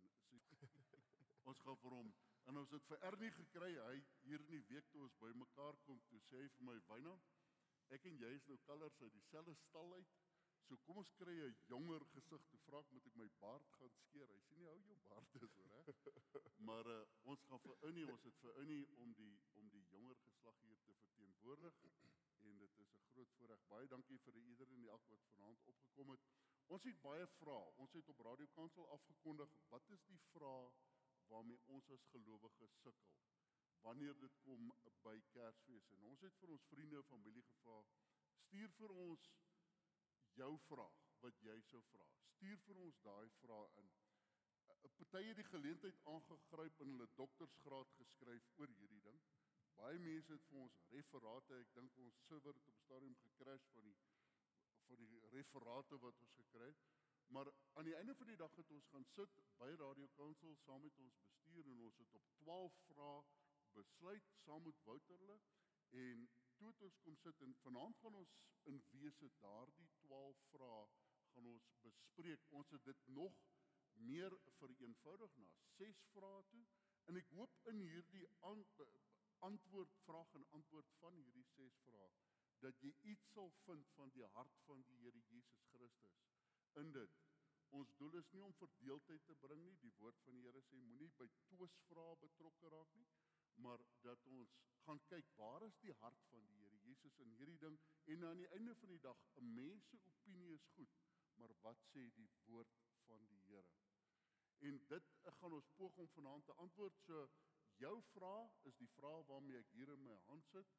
hom. Ons gaan vir hom. En ons het vir Ernie gekry hy hier in die week toe ons bymekaar kom toe sê hy vir my Wyna ek en jy is nou kalvers uit dieselfde stal uit. So kom ons kry 'n jonger gesig toe vra ek moet ek my baard gaan skeer? Hy sê nie hou jou baard is hoor hè. Maar uh, ons gaan vir Unie ons het vir Unie om die om die jonger geslag hier te verteenwoordig en dit is 'n groot voorreg baie dankie vir iedereen en elk wat vanaand opgekom het ons het baie vrae ons het op Radio Kansel afgekondig wat is die vrae waarmee ons as gelowiges sukkel wanneer dit kom by Kersfees. En ons het vir ons vriende en familie gevra, stuur vir ons jou vraag wat jy sou vra. Stuur vir ons daai vrae in. 'n Party het die geleentheid aangegryp en hulle doktorsgraad geskryf oor hierdie ding. Baie mense het vir ons referate, ek dink ons server het op stadium gekrash van die van die referate wat ons gekry het. Maar aan die einde van die dag het ons gaan sit by Radio Kansel saam met ons bestuur en ons het op 12 vrae besluit saam met Wouterle en toe het ons kom sit en vanaand gaan ons in wese daardie 12 vrae gaan ons bespreek. Ons het dit nog meer vereenvoudig na 6 vrae toe en ek hoop in hierdie antwoord vraag en antwoord van hierdie 6 vrae dat jy iets sal vind van die hart van die Here Jesus Christus in dit. Ons doel is nie om verdeeldheid te bring nie. Die woord van die Here sê moenie by twisvrae betrokke raak nie, maar dat ons gaan kyk waar is die hart van die Here Jesus in hierdie ding en aan die einde van die dag 'n mens se opinie is goed, maar wat sê die woord van die Here? En dit gaan ons poog om vanaand te antwoord. So jou vraag is die vraag waarmee ek hier in my hand sit.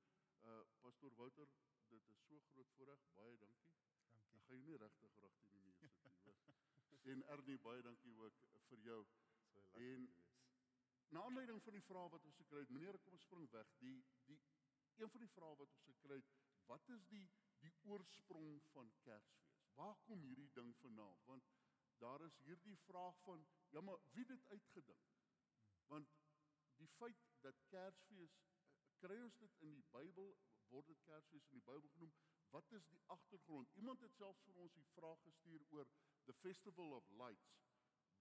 Uh Pastor Wouter, dit is so groot voorreg. Baie dankie. Dankie. Ek gaan jou nie regtig regtig in die muur sit nie, hoor. en Ernie, baie dankie ook vir jou. So lekker en, te wees. Na aanleiding van die vrae wat ons gekry het, meneer, kom ons spring weg. Die die een van die vrae wat ons gekry het, wat is die die oorsprong van Kersfees? Waar kom hierdie ding vandaan? Want daar is hierdie vraag van, ja maar wie het dit uitgedink? Want die feit dat Kersfees eh, kry ons dit in die Bybel word dit Kersfees in die Bybel genoem Wat is die agtergrond? Iemand het selfs vir ons die vraag gestuur oor the Festival of Lights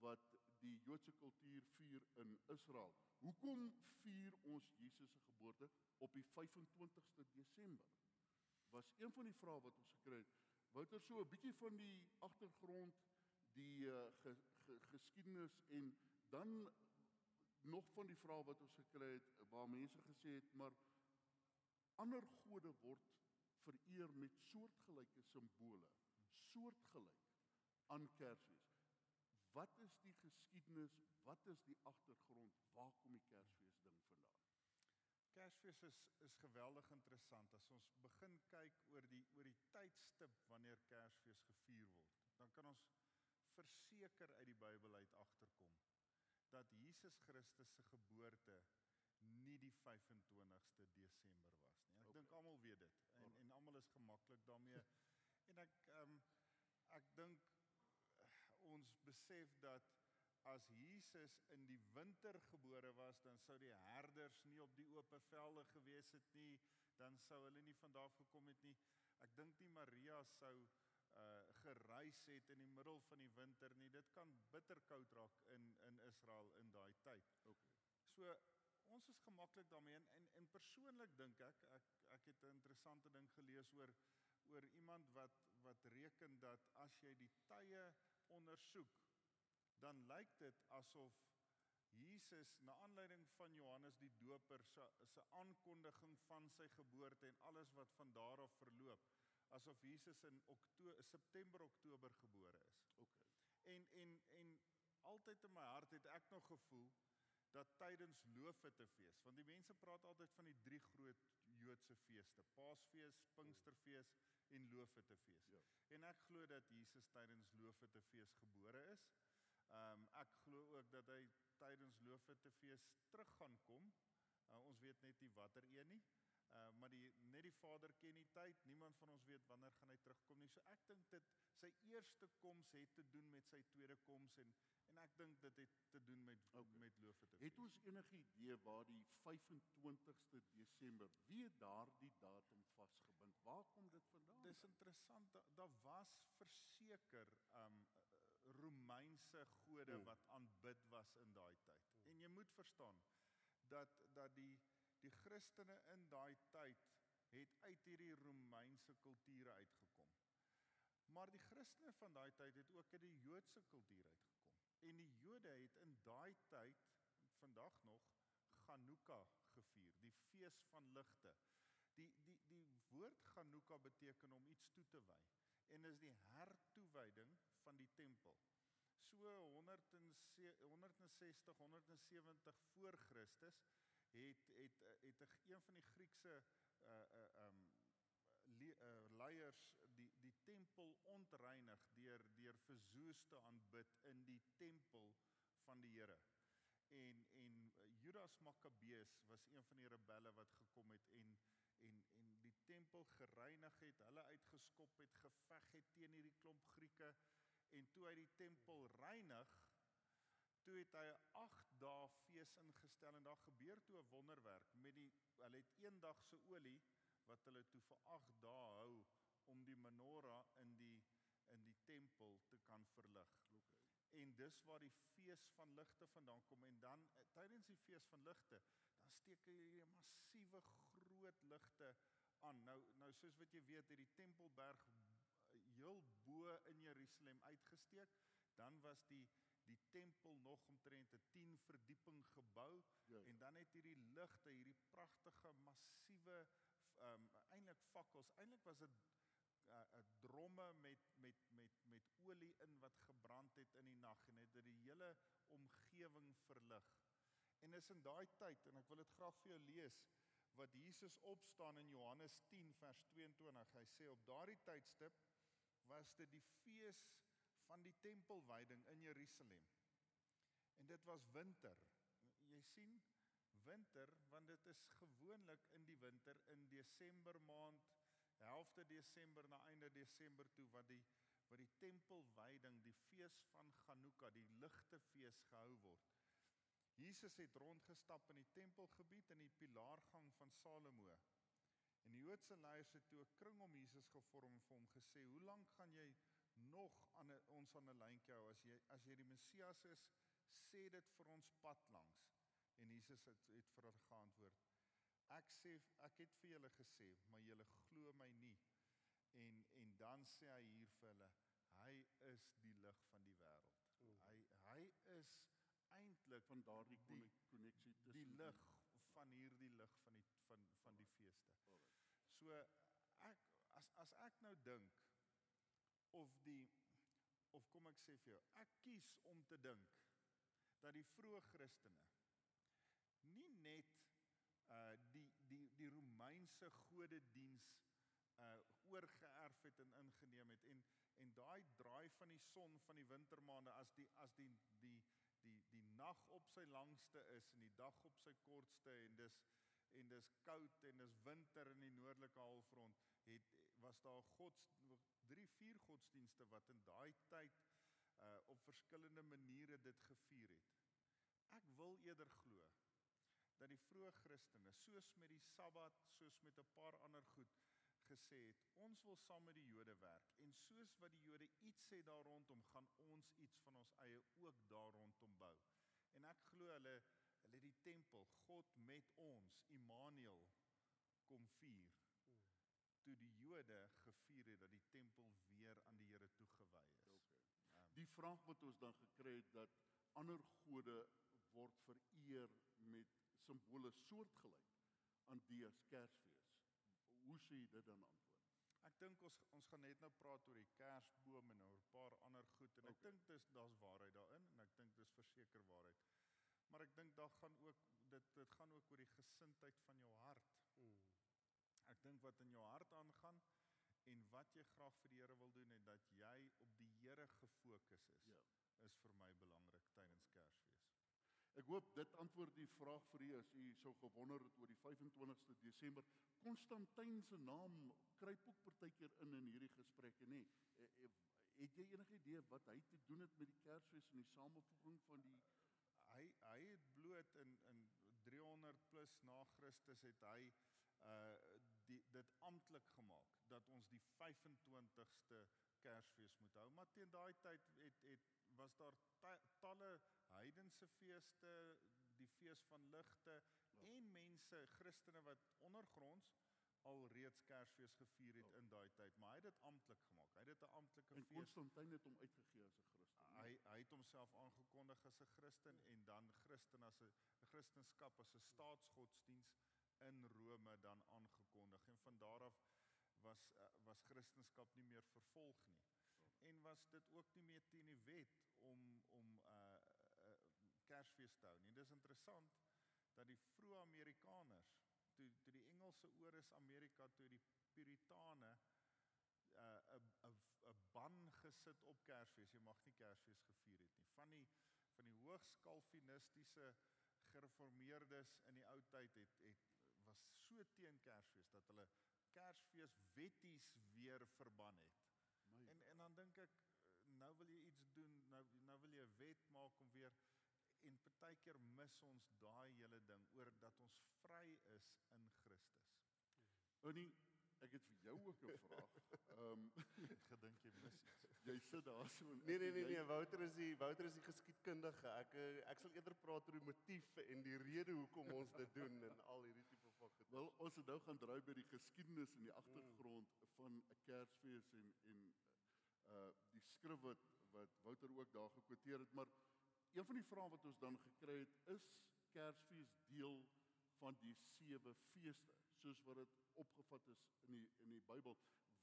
wat die Joodse kultuur vier in Israel. Hoekom vier ons Jesus se geboorte op die 25ste Desember? Was een van die vrae wat ons gekry het. Wouter so 'n bietjie van die agtergrond, die uh, ge, ge, geskiedenis en dan nog van die vrae wat ons gekry het waar mense gesê het maar ander gode word vereer met soortgelyke simbole, soortgelyk aan Kersfees. Wat is die geskiedenis? Wat is die agtergrond? Waar kom die Kersfees ding vandaan? Kersfees is is geweldig interessant as ons begin kyk oor die oor die tydstip wanneer Kersfees gevier word. Dan kan ons verseker uit die Bybel uit agterkom dat Jesus Christus se geboorte nie die 25ste Desember was nie. Ek okay. dink almal weet dit en en almal is gemaklik daarmee. en ek ehm um, ek dink ons besef dat as Jesus in die winter gebore was, dan sou die herders nie op die oop velde gewees het nie, dan sou hulle nie van daar af gekom het nie. Ek dink nie Maria sou uh gereis het in die middel van die winter nie. Dit kan bitterkoud raak in in Israel in daai tyd. Okay. So ons is gemaklik daarmee en en, en persoonlik dink ek ek ek het 'n interessante ding gelees oor oor iemand wat wat reken dat as jy die tye ondersoek dan lyk dit asof Jesus na aanleiding van Johannes die Doper se se aankondiging van sy geboorte en alles wat van daar af verloop asof Jesus in Oktober September Oktober gebore is. OK. En en en altyd in my hart het ek nog gevoel dat tydens Loofhuttefees, want die mense praat altyd van die drie groot Joodse feeste: Paasfees, Pinksterfees en Loofhuttefees. Ja. En ek glo dat Jesus tydens Loofhuttefees gebore is. Um, ek glo ook dat hy tydens Loofhuttefees terug gaan kom. Uh, ons weet net nie watter een nie. Uh, maar die net die Vader ken die tyd. Niemand van ons weet wanneer gaan hy terugkom nie. So ek dink dit sy eerste koms het te doen met sy tweede koms en En ek dink dit het te doen met okay. met loofete. Het ons enige idee waar die 25ste Desember, wie daardie datum vasgebind? Waar kom dit vandaan? Dis interessant, daar da was verseker um Romeinse gode Mm. wat aanbid was in daai tyd. En jy moet verstaan dat dat die die Christene in daai tyd het uit hierdie Romeinse kulture uitgekom. Maar die Christene van daai tyd het ook uit die Joodse kultuur uitgekom. En die Jode het in daai tyd vandag nog Hanukkah gevier, die fees van ligte. Die die die woord Hanukkah beteken om iets toe te wy en is die hertoewyding van die tempel. So 160 160 170 voor Christus het het het 'n een van die Griekse uh uh um le, uh, leiers die die tempel ontreinig deur deur vir Zeus te aanbid in die tempel van die Here. En en Judas Makkabeus was een van die rebelle wat gekom het en en en die tempel gereinig het, hulle uitgeskop het, geveg het teen hierdie klomp Grieke en toe hy die tempel reinig, toe het hy 'n 8 dae fees ingestel en daar gebeur toe 'n wonderwerk met die hulle het een dag se olie wat hulle toe vir 8 dae hou om die menorah in die in die tempel te kan verlig. Okay. En dis waar die fees van ligte vandaan kom en dan eh, tydens die fees van ligte, dan steek hy hierdie massiewe groot ligte aan. Nou nou soos wat jy weet, hierdie Tempelberg eh, heel bo in Jerusalem uitgesteek, dan was die die tempel nog omtrent 'n 10 verdieping gebou Ja. en dan het hierdie ligte, hierdie pragtige massiewe um eintlik fakkels. Eintlik was dit 'n uh, 'n dromme met met met met olie in wat gebrand het in die nag en het dit die hele omgewing verlig. En is in daai tyd en ek wil dit graag vir jou lees wat Jesus opstaan in Johannes 10 vers 22. Hy sê op daardie tydstip was dit die fees van die tempelwyding in Jerusalem. En dit was winter. Jy sien winter want dit is gewoonlik in die winter in Desember maand helfte Desember na einde Desember toe wat die wat die tempelwyding die fees van Hanukkah die ligte fees gehou word. Jesus het rondgestap in die tempelgebied in die pilaargang van Salomo. En die Joodse leiers het toe 'n kring om Jesus gevorm en vir hom gesê: "Hoe lank gaan jy nog aan ons aan 'n lyntjie hou as jy as jy die Messias is, sê dit vir ons pad langs." En Jesus het, het vir hulle geantwoord: Ek sê ek het vir julle gesê, maar julle glo my nie. En en dan sê hy hier vir hulle, hy is die lig van die wêreld. Mm. Hy hy is eintlik van daardie die koneksie tussen die lig van hierdie lig van die van van die feeste. So ek as as ek nou dink of die of kom ek sê vir jou, ek kies om te dink dat die vroeë Christene nie net uh die die die Romeinse godediens uh oorgeerf het en ingeneem het en en daai draai van die son van die wintermaande as die as die die die die nag op sy langste is en die dag op sy kortste en dis en dis koud en dis winter in die noordelike halfrond het was daar God 3 4 godsdienste wat in daai tyd uh op verskillende maniere dit gevier het. Ek wil eerder glo dat die vroeë Christene, soos met die Sabbat, soos met 'n paar ander goed, gesê het, ons wil saam met die Jode werk en soos wat die Jode iets sê daar rondom, gaan ons iets van ons eie ook daar rondom bou. En ek glo hulle hulle die tempel, God met ons, Immanuel kom vier. Hmm. Toe die Jode Die vraag wat ons dan gekry het dat ander gode word vereer met simbole soortgelyk aan die as Kersfees. Hoe sê jy dit dan antwoord? Ek dink ons ons gaan net nou praat oor die Kersboom en oor 'n paar ander goed en ek Okay. dink dis daar's waarheid daarin en ek dink dis verseker waarheid. Maar ek dink daar gaan ook dit dit gaan ook oor die gesindheid van jou hart. Ek dink wat in jou hart aangaan en wat jy graag vir die Here wil doen en dat jy op die Here gefokus is, Ja. is vir my belangrik tydens Kersfees. Ek hoop dit antwoord die vraag vir u as u sou gewonder het oor die 25ste Desember. Konstantyn se naam kruip ook partykeer in in hierdie gesprekke, nê? Nee. Het jy enige idee wat hy te doen het met die Kersfees en die samevoeging van die Hy hy het bloot in in 300 plus na Christus het hy uh die dit amptelik gemaak dat ons die 25ste Kersfees moet hou. Maar teen daai tyd het het was daar heidense feeste, die fees van ligte en mense, Christene wat ondergronds al reeds Kersfees gevier het ja. in daai tyd, maar hy het dit amptelik gemaak. Hy het dit 'n amptelike fees. En Konstantin het hom uitgegee as 'n Christen. Hy hy het homself aangekondig as 'n Christen ja. en dan Christen as 'n Christenskap as 'n staatsgodsdiens in Rome dan aangekondig. En van daar af was uh, was Christenskap nie meer vervolg nie. En was dit ook nie meer teen die wet om om 'n uh, uh, Kersfees te hou nie. Dis interessant dat die vroeë Amerikaners toe toe die Engelse oor is Amerika toe die Puritane 'n uh, 'n 'n ban gesit op Kersfees. Jy mag nie Kersfees gevier het nie. Van die van die hoogs kalvinistiese gereformeerdes in die ou tyd het het was so teen Kersfees dat hulle Kersfees wetties weer verban het. My en en dan dink ek nou wil jy iets doen, nou nou wil jy 'n wet maak om weer en partykeer mis ons daai hele ding oor dat ons vry is in Christus. Ounie, ek het vir jou ook 'n vraag. Ehm um, gedink jy mis iets. Jy sit daar so Nee nee nee nee, Wouter is die Wouter is die geskiedkundige. Ek eh, ek sal eerder praat oor die motief en die rede hoekom ons dit doen en al hierdie. Wel, ons het nou gaan draai by die geskiedenis en die agtergrond van 'n Kersfees en en uh die skrif wat wat Wouter ook daar gekwoteer het, maar een van die vrae wat ons dan gekry het is Kersfees deel van die sewe feeste soos wat dit opgevat is in die in die Bybel.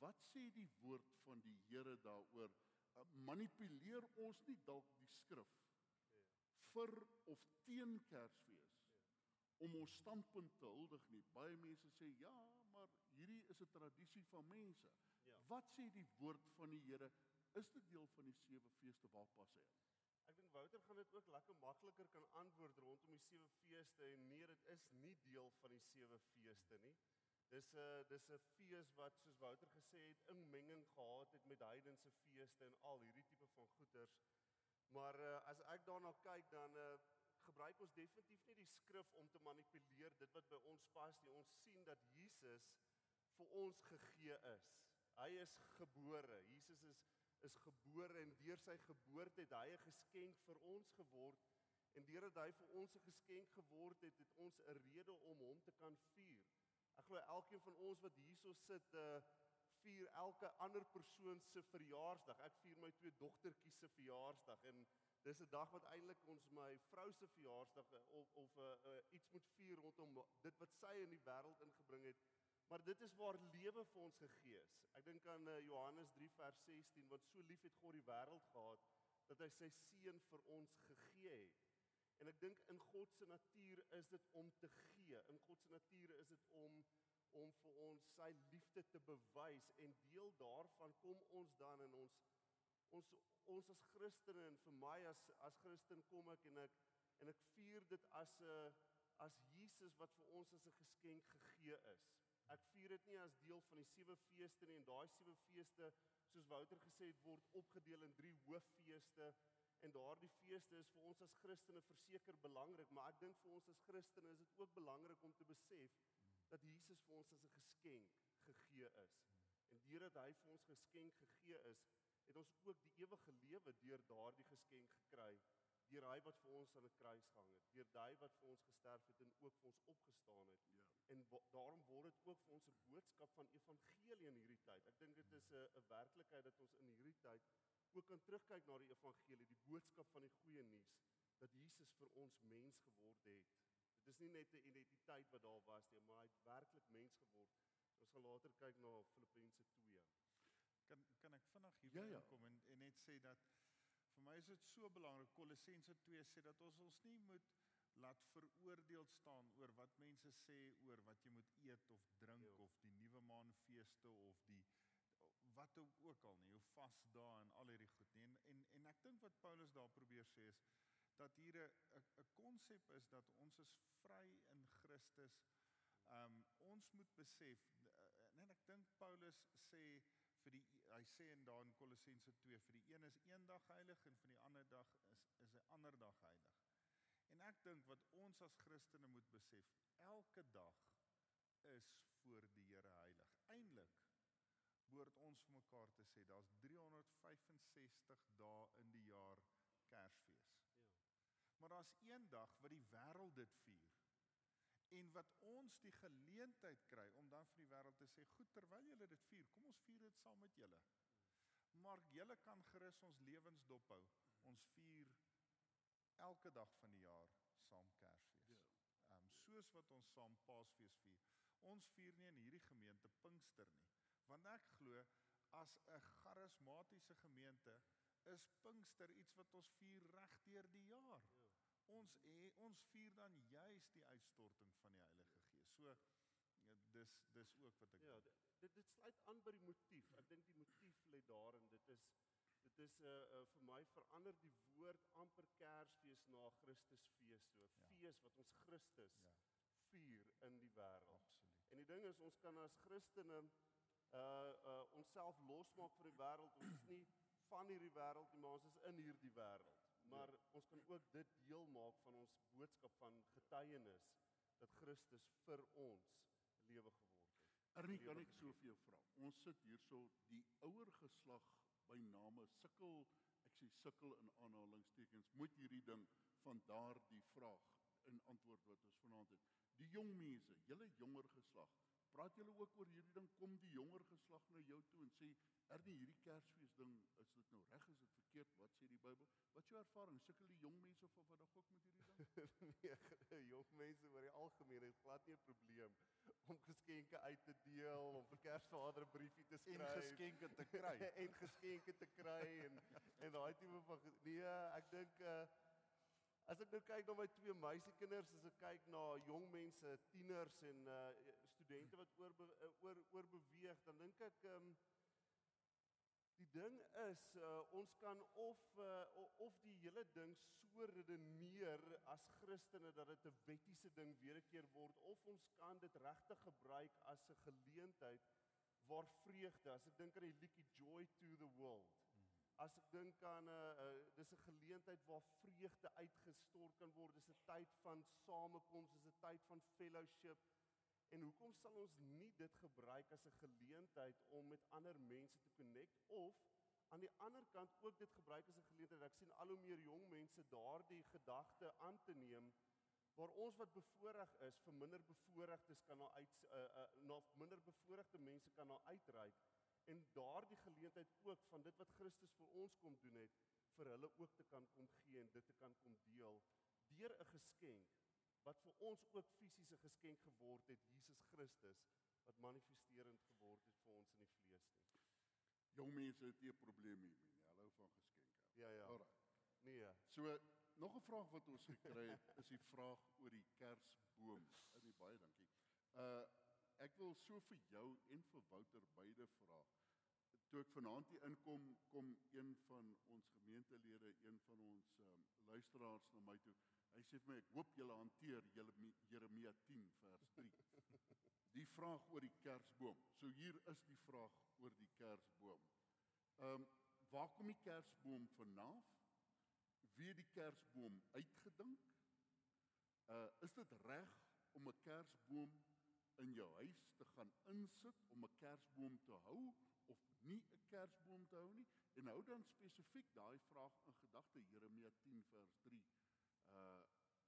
Wat sê die woord van die Here daaroor? Uh, manipuleer ons nie dalk die skrif vir of teen Kersfees om ons standpunt te huldig nie. Baie mense sê ja, maar hierdie is 'n tradisie van mense. Ja. Wat sê die woord van die Here? Is dit deel van die sewe feeste waar pas hy in? Ek dink Wouter gaan dit ook lekker makliker kan antwoord rondom die sewe feeste en nee, dit is nie deel van die sewe feeste nie. Dis 'n uh, dis 'n fees wat soos Wouter gesê het, inmenging gehad het met heidense feeste en al hierdie tipe van goeders. Maar uh, as ek daarna kyk dan uh, gebruik ons definitief nie die skrif om te manipuleer dit wat by ons pas nie. Ons sien dat Jesus vir ons gegee is. Hy is gebore. Jesus is is gebore en deur sy geboorte het hy 'n geskenk vir ons geword en deurdat hy vir ons 'n geskenk geword het, het ons 'n rede om hom te kan vier. Ek glo elkeen van ons wat hierso sit, uh vier elke ander persoon se verjaarsdag. Ek vier my twee dogtertjies se verjaarsdag en dis 'n dag wat eintlik ons my vrou se verjaarsdag eh, of of uh, uh, iets moet vier rondom dit wat sy in die wêreld ingebring het. Maar dit is waar lewe vir ons gegee is. Ek dink aan uh, Johannes 3 vers 16 wat so lief het God die wêreld gehad dat hy sy seun vir ons gegee het. En ek dink in God se natuur is dit om te gee. In God se natuur is dit om om vir ons sy liefde te bewys en deel daarvan kom ons dan in ons ons ons as Christene en vir my as as Christen kom ek en ek en ek vier dit as 'n as Jesus wat vir ons as 'n geskenk gegee is. Ek vier dit nie as deel van die sewe feeste nie en daai sewe feeste soos Wouter gesê het word opgedeel in drie hooffeeste en daardie feeste is vir ons as Christene verseker belangrik, maar ek dink vir ons as Christene is dit ook belangrik om te besef dat Jesus vir ons as 'n geskenk gegee is. En deurdat hy vir ons geskenk gegee is, het ons ook die ewige lewe deur daardie geskenk gekry deur hy wat vir ons aan die kruis gehang het, deur hy wat vir ons gesterf het en ook vir ons opgestaan het. Ja. En daarom word dit ook vir ons 'n boodskap van evangelie in hierdie tyd. Ek dink dit is 'n 'n werklikheid dat ons in hierdie tyd ook kan terugkyk na die evangelie, die boodskap van die goeie nuus dat Jesus vir ons mens geword het. Dit is nie net 'n identiteit wat daar was nie, maar hy het werklik mens geword. Ons gaan later kyk na Filippense 2. Kan kan ek vinnig hier ja, ja. kom en en net sê dat vir my is dit so belangrik Kolossense 2 sê dat ons ons nie moet laat veroordeel staan oor wat mense sê oor wat jy moet eet of drink ja. of die nuwe maanfeeste of die wat ook al nie, hoe vas daar en al hierdie goed nie. En en, en ek dink wat Paulus daar probeer sê is dat hier 'n 'n konsep is dat ons is vry in Christus. Um ons moet besef en ek dink Paulus sê vir die hy sê in daan Kolossense 2 vir die een is eendag heilig en vir die ander dag is is 'n ander dag heilig. En ek dink wat ons as Christene moet besef, elke dag is voor die Here heilig. Eindelik behoort ons vir mekaar te sê daar's 365 dae in die jaar Kersfees. Ja. Maar daar's een dag wat die wêreld dit vier. En wat ons die geleentheid kry om dan vir die wêreld te sê, "Goed, terwyl julle dit vier, kom ons vier dit saam met julle." Maar julle kan gerus ons lewens dophou. Ons vier elke dag van die jaar saam Kersfees. Ehm um, soos wat ons saam Paasfees vier. Ons vier nie in hierdie gemeente Pinkster nie, want ek glo as 'n charismatiese gemeente is Pinkster iets wat ons vier regdeur die jaar. Ja. Ons he, ons vier dan juis die uitstorting van die Heilige Gees. So ja, dis dis ook wat ek Ja, dit dit sluit aan by die motief. Ek dink die motief lê daarin. Dit is dit is 'n uh, uh, vir my verander die woord amper Kersfees na Christusfees so. Ja. Fees wat ons Christus ja. vier in die wêreld. Absoluut. En die ding is ons kan as Christene uh uh onsself losmaak van die wêreld. Ons is nie van hierdie wêreld nie, maar ons is in hierdie wêreld. Maar ja. ons kan ook dit deel maak van ons boodskap van getuienis dat Christus vir ons lewe geword het. Ernie, kan ek so vir jou vra? Ons sit hierso die ouer geslag by name sukkel, ek sê sukkel in aanhalingstekens met hierdie ding van daardie vraag in antwoord wat ons vanaand het. Die jong mense, julle jonger geslag, praat julle ook oor hierdie ding kom die jonger geslag na jou toe en sê Ernie hierdie Kersfees ding is dit nou reg is dit verkeerd? Wat sê die Bybel? Wat jou ervaring? Sukkel die jong mense of wat ook met hierdie ding? Nee jong mense oor die algemeen het glad nie 'n probleem om geskenke uit te deel of vir Kersvader 'n briefie te skryf. en geskenke te kry. En geskenke te kry en en daai tipe van nee ek dink uh, As ek nou kyk na my twee meisiekinders, as ek kyk na jong mense, tieners en uh studente wat oor oor oor beweeg, dan dink ek ehm um, die ding is uh ons kan of uh of die hele ding so redeneer as Christene dat dit 'n wettiese ding weer 'n keer word of ons kan dit regtig gebruik as 'n geleentheid waar vreugde, as ek dink aan die liedjie Joy to the World As ek dink aan 'n uh, uh, dis 'n geleentheid waar vreugde uitgestort kan word, dis 'n tyd van samekoms, dis 'n tyd van fellowship. En hoekom sal ons nie dit gebruik as 'n geleentheid om met ander mense te connect of aan die ander kant ook dit gebruik as 'n geleentheid. Ek sien al hoe meer jong mense daardie gedagte aan te neem waar ons wat bevoorreg is vir minder bevoorregtes kan na uit uh, uh, na minder bevoorregte mense kan na uitreik en daardie geleentheid ook van dit wat Christus vir ons kom doen het vir hulle ook te kan kom gee en dit te kan kom deel deur 'n geskenk wat vir ons ook fisiese geskenk geword het Jesus Christus wat manifesterend geword het vir ons in die vlees nie. Jong mense het nie 'n probleem hiermee nie. Hulle hou van geskenke. Ja ja. Alraai. Nee. So nog 'n vraag wat ons gekry het is die vraag oor die kersboom. Is nie baie dankie. Uh ek wil so vir jou en vir Wouter beide vra toe ek vanaand hier inkom, kom een van ons gemeentelede, een van ons um, luisteraars na my toe. Hy sê vir my ek hoop julle hanteer Jeremia 10 vers 3. Die vraag oor die kersboom. So hier is die vraag oor die kersboom. Ehm um, waar kom die kersboom vandaan? Wie die kersboom uitgedink? Uh is dit reg om 'n kersboom in jou huis te gaan insit om 'n kersboom te hou of nie 'n kersboom te hou nie en hou dan spesifiek daai vraag in gedagte Jeremia 10 vers 3. Uh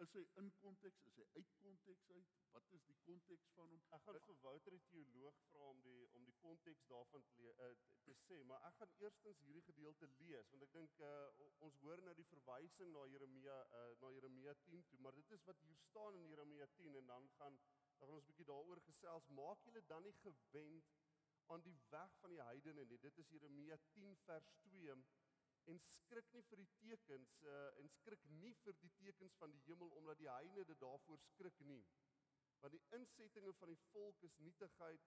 is hy in konteks, is hy uit konteks uit? Wat is die konteks van hom? Ek gaan vir Wouter die teoloog vra om die om die konteks daarvan te uh, te sê, maar ek gaan eerstens hierdie gedeelte lees want ek dink uh, ons hoor nou die verwysing na Jeremia uh, na Jeremia 10 toe, maar dit is wat hier staan in Jeremia 10 en dan gaan dan gaan ons 'n bietjie daaroor gesels. Maak julle dan nie gewend aan die weg van die heidene nie. Dit is Jeremia 10 vers 2 en skrik nie vir die tekens uh, en skrik nie vir die tekens van die hemel omdat die heidene dit daarvoor skrik nie. Want die insettinge van die volk is nietigheid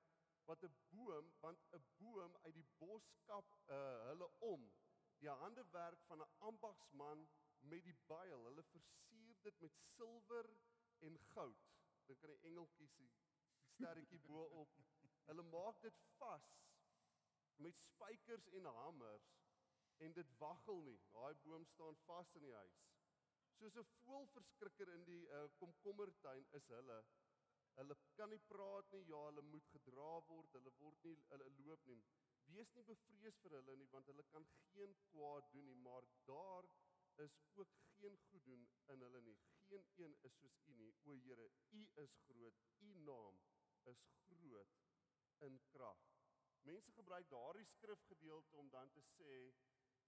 wat 'n boom want 'n boom uit die bos kap uh, hulle om. Die handewerk van 'n ambagsman met die byl. Hulle versier dit met silwer en goud. Dink aan die engeltjies die sterretjie bo op. Hulle maak dit vas met spykers en hamers en dit waggel nie. Daai boom staan vas in die huis. Soos 'n voëlverskrikker in die uh, komkommertuin is hulle. Hulle kan nie praat nie. Ja, hulle moet gedra word. Hulle word nie hulle loop nie. Wees nie bevrees vir hulle nie want hulle kan geen kwaad doen nie, maar daar is ook geen goed doen in hulle nie. Geen een is soos U nie. O Here, U is groot. U naam is groot in krag. Mense gebruik daardie skrifgedeelte om dan te sê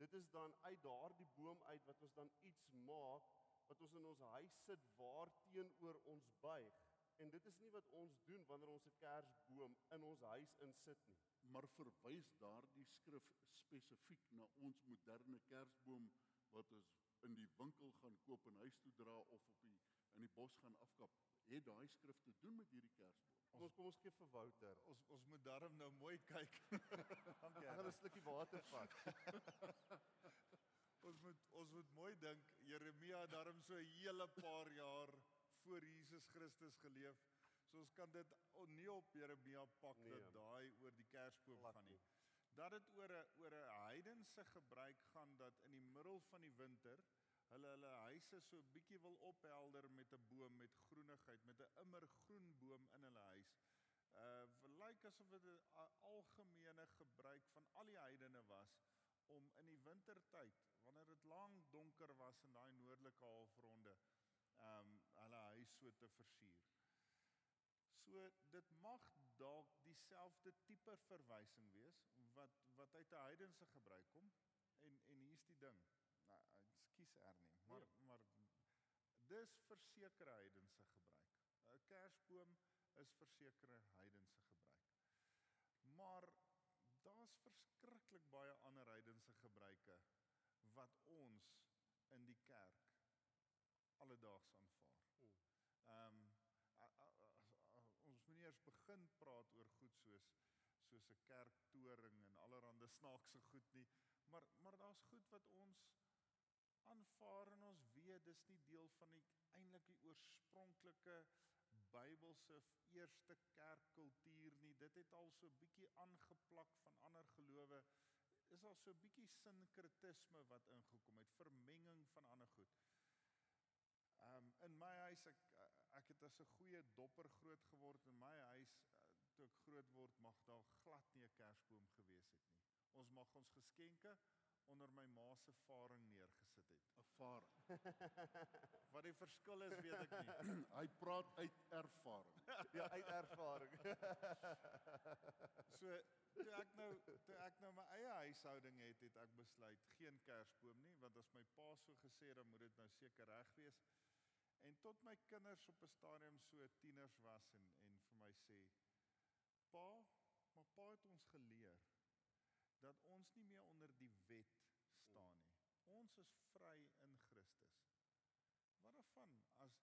dit is dan uit daardie boom uit wat ons dan iets maak wat ons in ons huis sit waar teenoor ons buig. En dit is nie wat ons doen wanneer ons 'n kersboom in ons huis insit nie. Maar verwys daardie skrif spesifiek na ons moderne kersboom wat ons in die winkel gaan koop en huis toe dra of op die in die bos gaan afkap. Het daai skrif te doen met hierdie kersboom? Kom ons kom ons kyk vir Wouter. Ons ons moet darm nou mooi kyk. Dankie. Ek gaan 'n slukkie water vat. Ons moet ons moet mooi dink Jeremia het daarom so 'n hele paar jaar voor Jesus Christus geleef. So ons kan dit nie op Jeremia pak Nee. dat daai oor die kersboom Glad gaan nie. Dat dit oor 'n oor 'n heidense gebruik gaan dat in die middel van die winter hulle hulle huise so bietjie wil ophelder met 'n boom met groenigheid, met 'n immergroen boom in hulle huis. Uh lyk asof dit 'n algemene gebruik van al die heidene was om in die wintertyd wanneer dit lank donker was in daai noordelike halfronde um hulle huis so te versier. So dit mag dalk dieselfde tipe verwysing wees wat wat uit 'n heidense gebruik kom en en hier's die ding. Ekskuus Ernie, maar Nee. maar dis versekerde heidense gebruik. 'n Kersboom is versekerde heidense gebruik. Maar daar's verskriklik baie ander heidense gebruike wat ons in die kerk alledaags aanvaar. Ehm ons moet nie eers begin praat oor goed soos soos 'n kerktoring en allerlei snaakse goed nie, maar maar daar's goed wat ons aanvaar en ons weet dis nie deel van die eintlik die oorspronklike Bybelse eerste kerkkultuur nie. Dit het al so bietjie aangeplak van ander gelowe. Is al so bietjie sinkretisme wat ingekom het, vermenging van ander goed. Um in my huis ek ek het as 'n goeie dopper groot geword in my huis uh, toe ek groot word mag daar glad nie 'n kersboom gewees het nie. Ons mag ons geskenke onder my ma se faring neergesit het. Ervaring. Wat die verskil is, weet ek nie. Hy praat uit ervaring. ja, uit ervaring. So toe ek nou toe ek nou my eie huishouding het, het ek besluit geen kersboom nie, want as my pa so gesê het, dan moet dit nou seker reg wees. En tot my kinders op 'n stadium so tieners was en en vir my sê: "Pa, maar pa het ons geleer dat ons nie meer onder die wet staan nie. Ons is vry in Christus." Wat daarvan as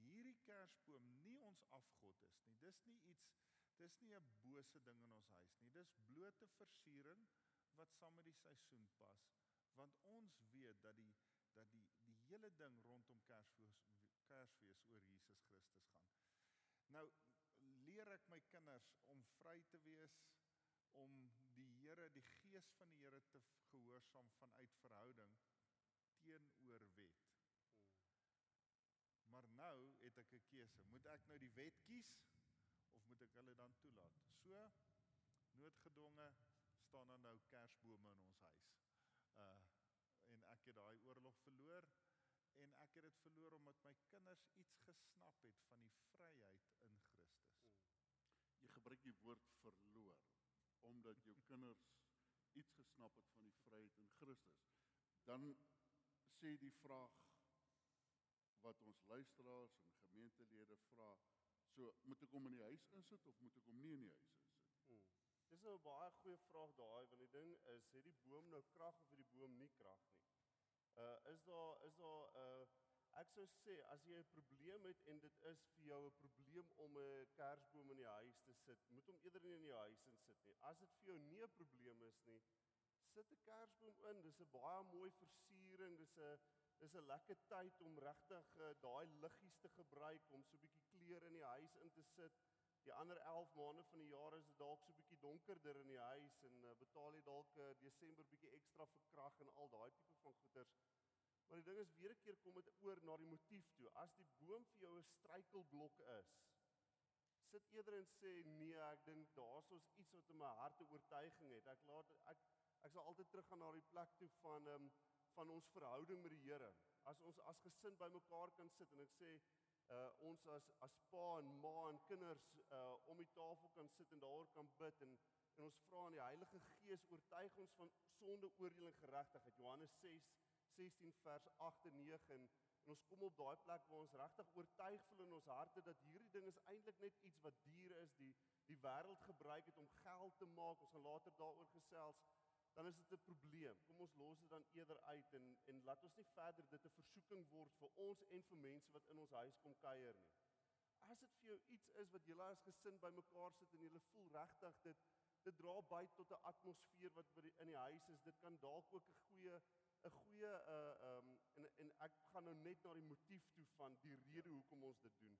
hierdie kersboom nie ons afgod is nie. Dis nie iets dis nie 'n bose ding in ons huis nie. Dis blote versiering wat saam met die seisoen pas, want ons weet dat die dat die die hele ding rondom Kersfees Kersfees oor Jesus Christus gaan. Nou leer ek my kinders om vry te wees om Here, die gees van die Here te gehoorsaam vanuit verhouding teenoor wet. Maar nou het ek 'n keuse. Moet ek nou die wet kies of moet ek hulle dan toelaat? So noodgedwonge staan daar nou kersbome in ons huis. Uh en ek het daai oorlog verloor en ek het dit verloor omdat my kinders iets gesnap het van die vryheid in Christus. Jy gebruik die woord verloor omdat jou kinders iets gesnap het van die vryheid in Christus. Dan sê die vraag wat ons luisteraars en gemeentelede vra, so moet ek hom in die huis insit of moet ek hom nie in die huis insit? Hmm. Dis nou 'n baie goeie vraag daai want die ding is het die boom nou krag of het die boom nie krag nie. Uh is daar is daar 'n uh, ek sou sê as jy 'n probleem het en dit is vir jou 'n probleem om 'n kersboom in die huis te sit, moet hom eerder nie in die huis insit nie. As dit vir jou nie 'n probleem is nie, sit 'n kersboom in. Dis 'n baie mooi versiering. Dis 'n dis 'n lekker tyd om regtig uh, daai liggies te gebruik om so 'n bietjie kleur in die huis in te sit. Die ander 11 maande van die jaar is dit dalk so 'n bietjie donkerder in die huis en uh, betaal jy dalk uh, Desember bietjie ekstra vir krag en al daai tipe van goeders. Maar die ding is weer 'n keer kom dit oor na die motief toe. As die boom vir jou 'n struikelblok is, sit eerder en sê nee, ek dink daar's ons iets wat in my hart 'n oortuiging het. Ek laat ek ek sal altyd teruggaan na die plek toe van ehm um, van ons verhouding met die Here. as ons as gesin bymekaar kan sit en ek sê uh ons as as pa en ma en kinders uh om die tafel kan sit en daaroor kan bid en en ons vra aan die Heilige Gees oortuig ons van sonde, oordeel en geregtigheid. Johannes 6 16 vers 8 en 9 en, en ons kom op daai plek waar ons regtig oortuig voel in ons harte dat hierdie ding is eintlik net iets wat diere is die die wêreld gebruik het om geld te maak. Ons gaan later daaroor gesels dan is dit 'n probleem. Kom ons los dit dan eerder uit en en laat ons nie verder dit 'n versoeking word vir ons en vir mense wat in ons huis kom kuier nie. As dit vir jou iets is wat julle as gesin bymekaar sit en julle voel regtig dit dit dra by tot 'n atmosfeer wat in die huis is, dit kan dalk ook 'n goeie 'n goeie uh um en en ek gaan nou net na die motief toe van die rede hoekom ons dit doen.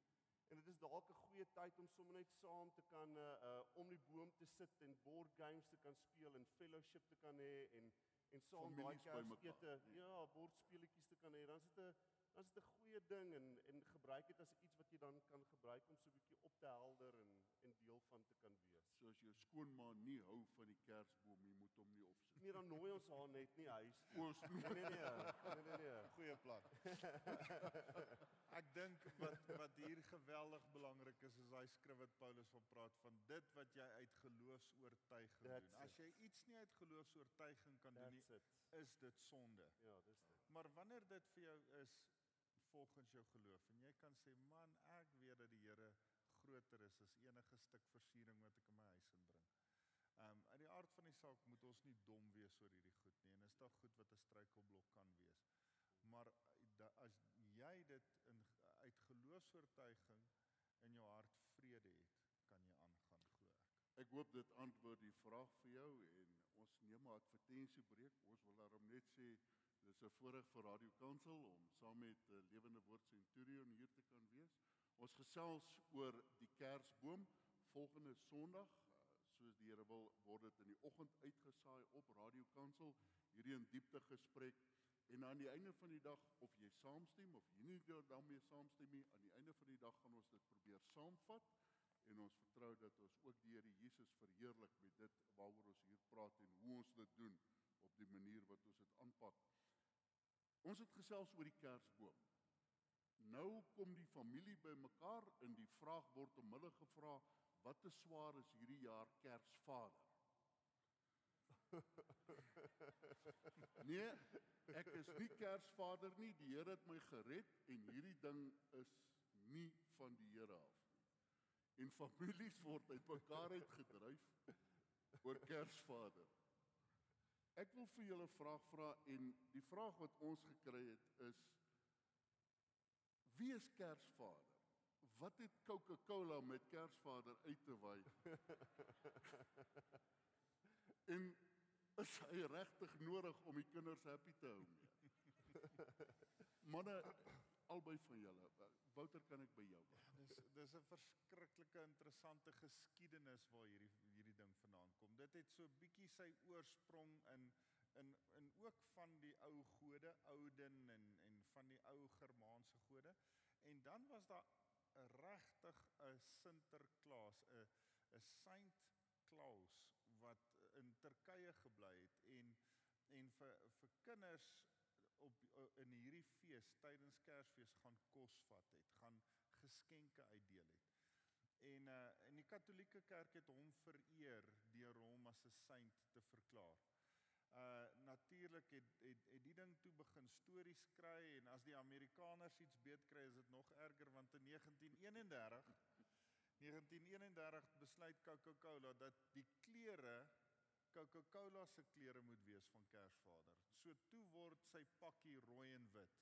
En dit is dalk 'n goeie tyd om sommer net saam te kan uh, uh om die boom te sit en board games te kan speel en fellowship te kan hê en en saam baie kersete, ja, bordspelletjies te kan hê. Dan is dit 'n dan is dit 'n goeie ding en en gebruik dit as iets wat jy dan kan gebruik om so 'n bietjie op te helder en en deel van te kan wees. So as jou skoonma nie hou van die kersboom, jy moet hom nie opsit. Nee, dan nooi ons haar net nie huis. Ons nee nee nee. Nee nee nee. Goeie plan. Ek dink wat wat hier geweldig belangrik is is daai skrif wat Paulus van praat van dit wat jy uit geloofs-oortuiging doen. As jy iets nie uit geloofs-oortuiging kan doen nie, is dit sonde. Ja, dis dit. Maar wanneer dit vir jou is volgens jou geloof en jy kan sê man, ek weet dat die Here groter is as enige stuk versiering wat ek in my huis inbring. Um, in die aard van die saak moet ons nie dom wees oor hierdie goed nie en is daar goed wat 'n struikelblok kan wees. Maar da, as jy dit in uit geloofs-oortuiging in jou hart vrede het, kan jy aangaan glo ek. Ek hoop dit antwoord die vraag vir jou en ons neem 'n advertensie breek. Ons wil daarom net sê dis 'n voorreg vir Radio Kansel om saam met uh, Lewende Woord Centurion hier te kan wees. Ons gesels oor die Kersboom volgende Sondag, uh, soos die Here wil, word dit in die oggend uitgesaai op Radio Kansel. Hierdie 'n diepte gesprek En aan die einde van die dag of jy saamstem of jy nie daarmee saamstem nie, aan die einde van die dag gaan ons dit probeer saamvat en ons vertrou dat ons ook die Here Jesus verheerlik met dit waaroor ons hier praat en hoe ons dit doen op die manier wat ons dit aanpak. Ons het gesels oor die Kersboom. Nou kom die familie bymekaar en die vraag word om hulle gevra, wat is swaar is hierdie jaar Kersvader? Nee, ek is nie Kersvader nie. Die Here het my gered en hierdie ding is nie van die Here af nie. En families word uitmekaar uitgedryf oor Kersvader. Ek wil vir julle 'n vraag vra en die vraag wat ons gekry het is Wie is Kersvader? Wat het Coca-Cola met Kersvader uit te wy? en is hy regtig nodig om die kinders happy te hou. Manne albei van julle. Wouter kan ek by jou? Dis dis 'n verskriklike interessante geskiedenis waar hierdie hierdie ding vandaan kom. Dit het so bietjie sy oorsprong in in in ook van die ou gode, Ouden en en van die ou Germaanse gode. En dan was daar regtig 'n Sinterklaas, 'n 'n Saint Klaus wat in Turkye gebly het en en vir vir kinders op in hierdie fees tydens Kersfees gaan kos vat het, gaan geskenke uitdeel het. En uh in die Katolieke Kerk het hom vereer deur hom as 'n saint te verklaar. Uh natuurlik het, het het die ding toe begin stories kry en as die Amerikaners iets beet kry is dit nog erger want in 1931 1931 besluit Coca-Cola dat die klere Coca-Cola se klere moet wees van Kersvader. So toe word sy pakkie rooi en wit.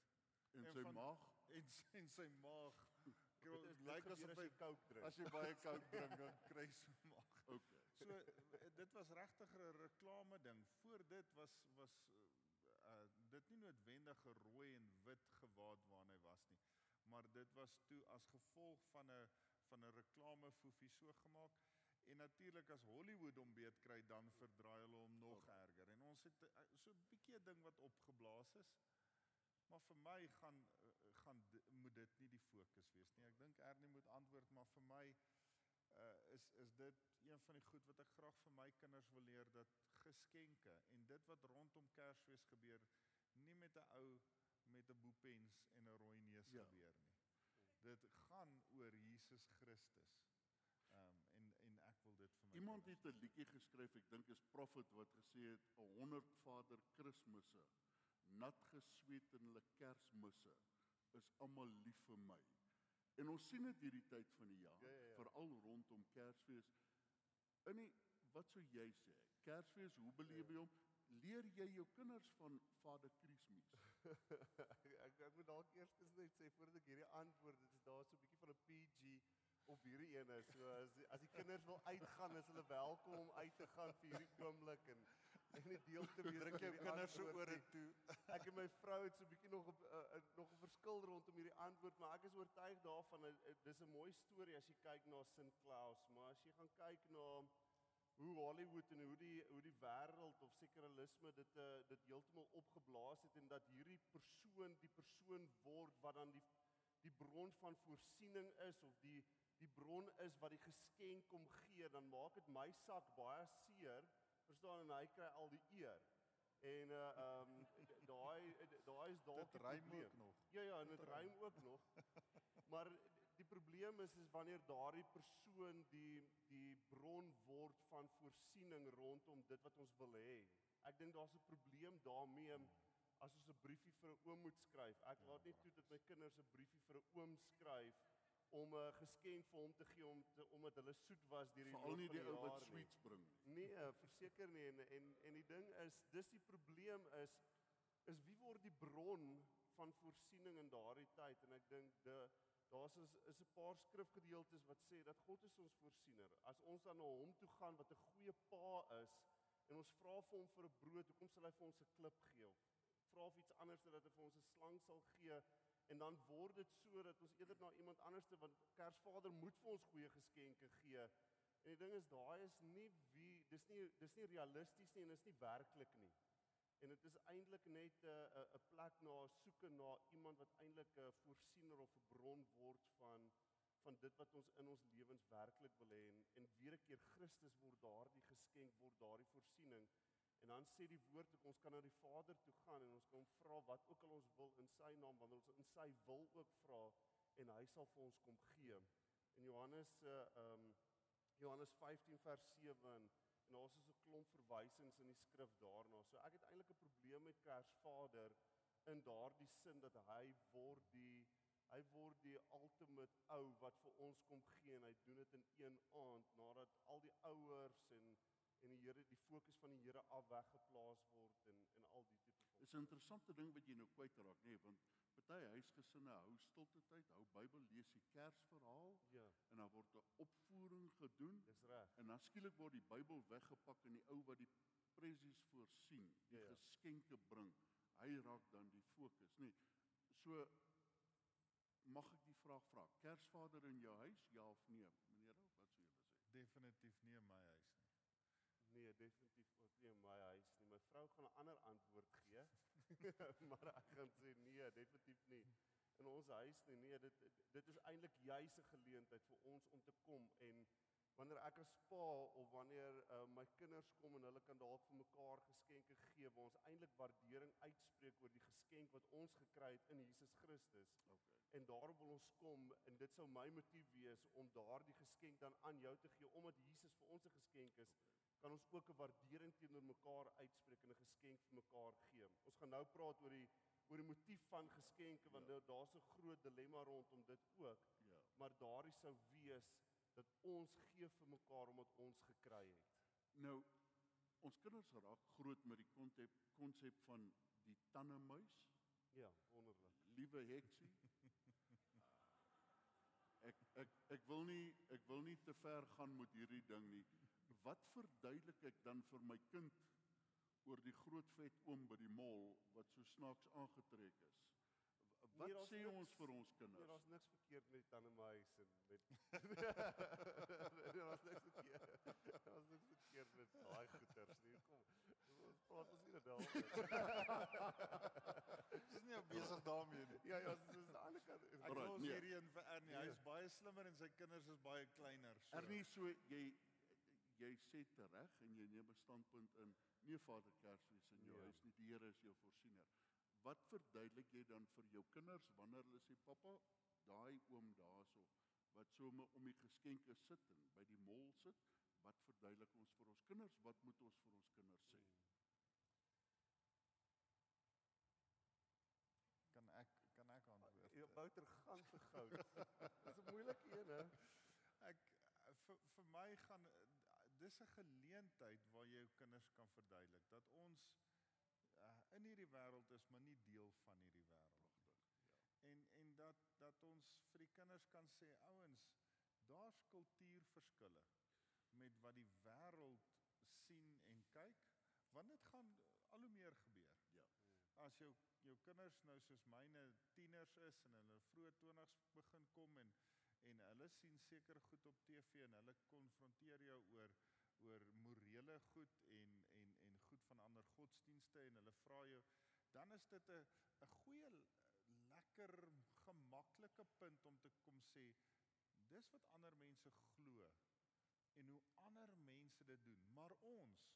En, en sy van, maag en, en sy maag lyk asof hy Coke drink. As jy baie Coke drink, dan kry jy so maag. Okay. So dit was regtig 'n reklame ding. Voor dit was was uh dit nie noodwendig 'n rooi en wit gewaad waarna hy was nie. Maar dit was toe as gevolg van 'n van 'n reklame foefie so gemaak En natuurlik as Hollywood hom beet kry, dan verdraai hulle hom nog erger. En ons het eh, so 'n bietjie 'n ding wat opgeblaas is. Maar vir my gaan gaan moet dit nie die fokus wees nie. Ek dink Ernie moet antwoord, maar vir my uh is is dit een van die goed wat ek graag vir my kinders wil leer dat geskenke en dit wat rondom Kersfees gebeur nie met 'n ou met 'n boepens en 'n rooi neus Ja. gebeur nie. Dit gaan oor Jesus Christus. Ehm um, en en ek wil dit vir my Iemand het 'n liedjie geskryf, ek dink is Prophet wat gesê het 'n 100 Vader Kersmisse, nat gesweet in hulle Kersmisse, is almal lief vir my. En ons sien dit hierdie tyd van die jaar, Ja, ja, ja. Veral rondom Kersfees. In die wat sou jy sê? Kersfees, hoe beleef jy hom? Leer jy jou kinders van Vader Kersfees? ek ek moet dalk eers net sê voordat ek hierdie antwoord, dit is daar so 'n bietjie van 'n PG op hierdie ene. So as as die kinders wil uitgaan, is hulle welkom om uit te gaan vir hierdie oomblik en en nie deel te wees druk jou kinders se antwoord ore nie. toe. Ek en my vrou het so 'n bietjie nog op uh, uh, nog 'n verskil rondom hierdie antwoord, maar ek is oortuig daarvan uh, uh, dis 'n mooi storie as jy kyk na St. Claus, maar as jy gaan kyk na hoe Hollywood en hoe die hoe die wêreld of sekuralisme dit uh, dit heeltemal opgeblaas het en dat hierdie persoon die persoon word wat dan die die bron van voorsiening is of die die bron is wat die geskenk kom gee, dan maak dit my sak baie seer. Verstaan en hy kry al die eer. En uh ehm daai daai is dalk probleem. ook nog. Ja ja, en dit rym ook nog. Maar die probleem is is wanneer daardie persoon die die bron word van voorsiening rondom dit wat ons wil hê. Ek dink daar's 'n probleem daarmee as ons 'n briefie vir 'n oom moet skryf. Ek laat nie toe dat my kinders 'n briefie vir 'n oom skryf om 'n geskenk vir hom te gee om te, omdat hulle soet was deur die Veral nie loop die van ou wat jaar sweets bring nie. Nee, verseker nie en en en die ding is dis die probleem is is wie word die bron van voorsiening in daardie tyd en ek dink de daar's is, is 'n paar skrifgedeeltes wat sê dat God is ons voorsiener. As ons dan na hom toe gaan wat 'n goeie pa is en ons vra vir hom vir 'n brood, hoekom sal hy vir ons 'n klip gee of vra of iets anders dat hy vir ons 'n slang sal gee? En dan word dit so dat ons eerder na iemand anders te want Kersvader moet vir ons goeie geskenke gee. En die ding is daai is nie wie dis nie dis nie realisties nie en dis nie werklik nie. En dit is eintlik net 'n 'n 'n plek na soeke na iemand wat eintlik 'n voorsiener of 'n bron word van van dit wat ons in ons lewens werklik wil hê en en weer 'n keer Christus word daardie geskenk word daardie voorsiening. En dan sê die woord ook ons kan na die Vader toe gaan en ons kan hom vra wat ook al ons wil in sy naam wanneer ons in sy wil ook vra en hy sal vir ons kom gee. In Johannes uh um Johannes 15 vers 7 en en daar's so 'n klomp verwysings in die skrif daarna. So ek het eintlik 'n probleem met Kersvader in daardie sin dat hy word die hy word die ultimate ou wat vir ons kom gee en hy doen dit in een aand nadat al die ouers en en die Here die fokus van die Here af weggeplaas word en en al die tipe van Dis 'n interessante ding wat jy nou kwytraak, nê, nee, want party huisgesinne hou stilte tyd, hou Bybel lees die Kersverhaal Ja, en dan word 'n opvoering gedoen dis reg. en dan skielik word die Bybel weggepak en die ou wat die presies voorsien, die Ja, ja. geskenke bring, hy raak dan die fokus, nê. Nee, so mag ek die vraag vra, Kersvader in jou huis, ja of nee? Meneer, wat sou julle sê? Definitief in my huis. Nee, definitief ook nie in my huis nie. My vrou gaan 'n ander antwoord gee. maar ek gaan sê nee, definitief nie. In ons huis nie. Nee, dit dit is eintlik juis 'n geleentheid vir ons om te kom en wanneer ek as pa of wanneer uh, my kinders kom en hulle kan dalk vir mekaar geskenke gee waar ons eintlik waardering uitspreek oor die geskenk wat ons gekry het in Jesus Christus. Okay. En daarom wil ons kom en dit sou my motief wees om daardie geskenk dan aan jou te gee omdat Jesus vir ons 'n geskenk is. Kan ons ook 'n waardering teenoor mekaar uitspreek en 'n geskenk vir mekaar gee. Ons gaan nou praat oor die oor die motief van geskenke want Ja. daar's 'n groot dilemma rondom dit ook. Ja. Maar daardie sou wees dat ons gee vir mekaar omdat ons gekry het. Nou ons kinders raak groot met die konsep konsep van die tannemuis. Ja, wonderlik. Liewe heksie. Ek ek ek wil nie ek wil nie te ver gaan met hierdie ding nie. Wat verduidelik ek dan vir my kind oor die groot vet oom by die mall wat so snaaks aangetrek is? Wat Nee, sê niks- ons vir ons Nee, kinders? daar's niks verkeerd met die tandemuis en met Nee, daar's niks verkeerd. Daar's niks verkeerd met daai goeters nie. Kom. Ons praat ons nie daaroor. Dis nie besig daarmee nie. Ja, ja, dis aan die ander kant. Ek Alright, los nee. hierdie een vir Ernie. Nee. Hy's baie slimmer en sy kinders is baie kleiner. So. Ernie so jy jy sê tereg en jy neem 'n standpunt in nee Vader Kersfees in jou Ja. huis nie die Here is jou voorsiener. Wat verduidelik jy dan vir jou kinders wanneer hulle sê pappa, daai oom daarso wat so om die geskenke sit en by die mol sit, wat verduidelik ons vir ons kinders? Wat moet ons vir ons kinders sê? Kan ek kan ek antwoord? Jou bouter gaan vir goud. Dis 'n moeilike een hè. Ek vir vir my gaan dis 'n geleentheid waar jy jou kinders kan verduidelik dat ons uh, in hierdie wêreld is, maar nie deel van hierdie wêreld nie. En en dat dat ons vir die kinders kan sê ouens, daar's kultuurverskille met wat die wêreld sien en kyk, want dit gaan al hoe meer gebeur. Ja. As jou jou kinders nou soos myne tieners is en hulle vroeë 20's begin kom en en hulle sien seker goed op TV en hulle konfronteer jou oor oor morele goed en en en goed van ander godsdienste en hulle vra jou dan is dit 'n 'n goeie lekker gemaklike punt om te kom sê dis wat ander mense glo en hoe ander mense dit doen. Maar ons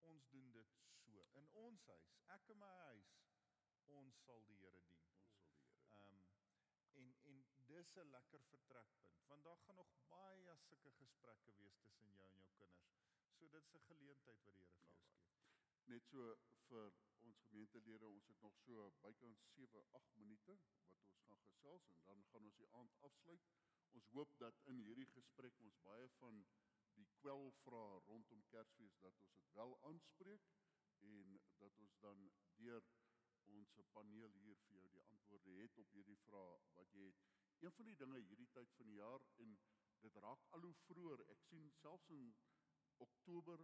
ons doen dit so. In ons huis ek in my huis ons sal die Here dien Ons sal die Here. Ehm um, en en dis 'n lekker vertrekpunt want daar gaan nog baie sulke gesprekke wees tussen jou en jou kinders. So dit's 'n geleentheid wat die Here vir jou skep. Net so vir ons gemeentelede, ons het nog so bykans 7, 8 minute wat ons gaan gesels en dan gaan ons die aand afsluit. Ons hoop dat in hierdie gesprek ons baie van die kwelvrae rondom Kersfees dat ons dit wel aanspreek en dat ons dan deur ons paneel hier vir jou die antwoorde het op hierdie vrae wat jy het. Een van die dinge hierdie tyd van die jaar en dit raak al hoe vroeër. Ek sien selfs in Oktober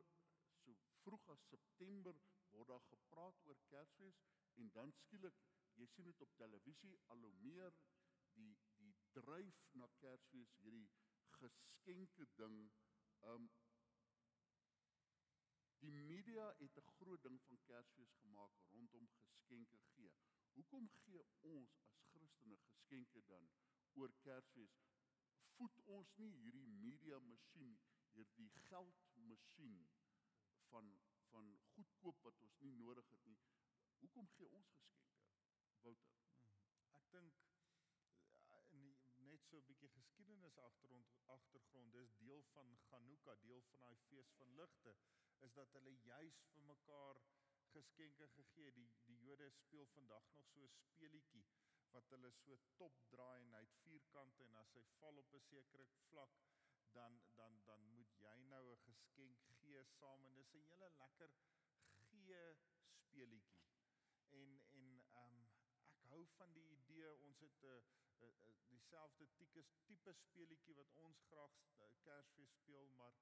so vroeg as September word daar gepraat oor Kersfees en dan skielik jy sien dit op televisie al hoe meer die die dryf na Kersfees hierdie geskenke ding um Die media het 'n groot ding van Kersfees gemaak rondom geskenke gee. Hoekom gee ons as Christene geskenke dan oor Kersfees? Voed ons nie hierdie media masjien, hierdie geldmasjien van van goedkoop wat ons nie nodig het nie. Hoekom gee ons geskenke? Wouter. Ek dink eh, in die, net so 'n bietjie geskiedenis agtergrond agtergrond dis deel van Hanukkah, deel van daai fees van ligte is dat hulle juis vir mekaar geskenke gegee. Die die Jode speel vandag nog so 'n speelietjie wat hulle so top draai en hy't vierkante en as hy val op 'n sekere vlak dan dan dan moet jy nou 'n geskenk gee saam en dis 'n hele lekker gee speelietjie. En en ehm um, ek hou van die idee ons het 'n uh, uh, dieselfde tipe tipe speelietjie wat ons graag uh, Kersfees speel maar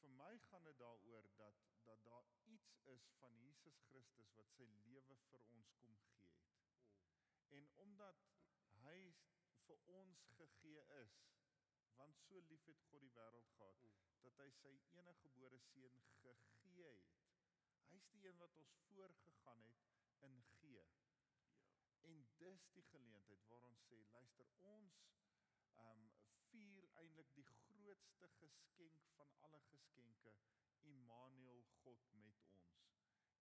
vir my gaan dit daaroor dat dat daar iets is van Jesus Christus wat sy lewe vir ons kom gee het. En omdat hy vir ons gegee is, want so lief het God die wêreld gehad dat hy sy enige gebore seun gegee het. Hy's die een wat ons voorgegaan het in gee. En dis die geleentheid waar ons sê, luister, ons ehm um, vier eintlik die grootste geskenk van alle geskenke, Immanuel God met ons.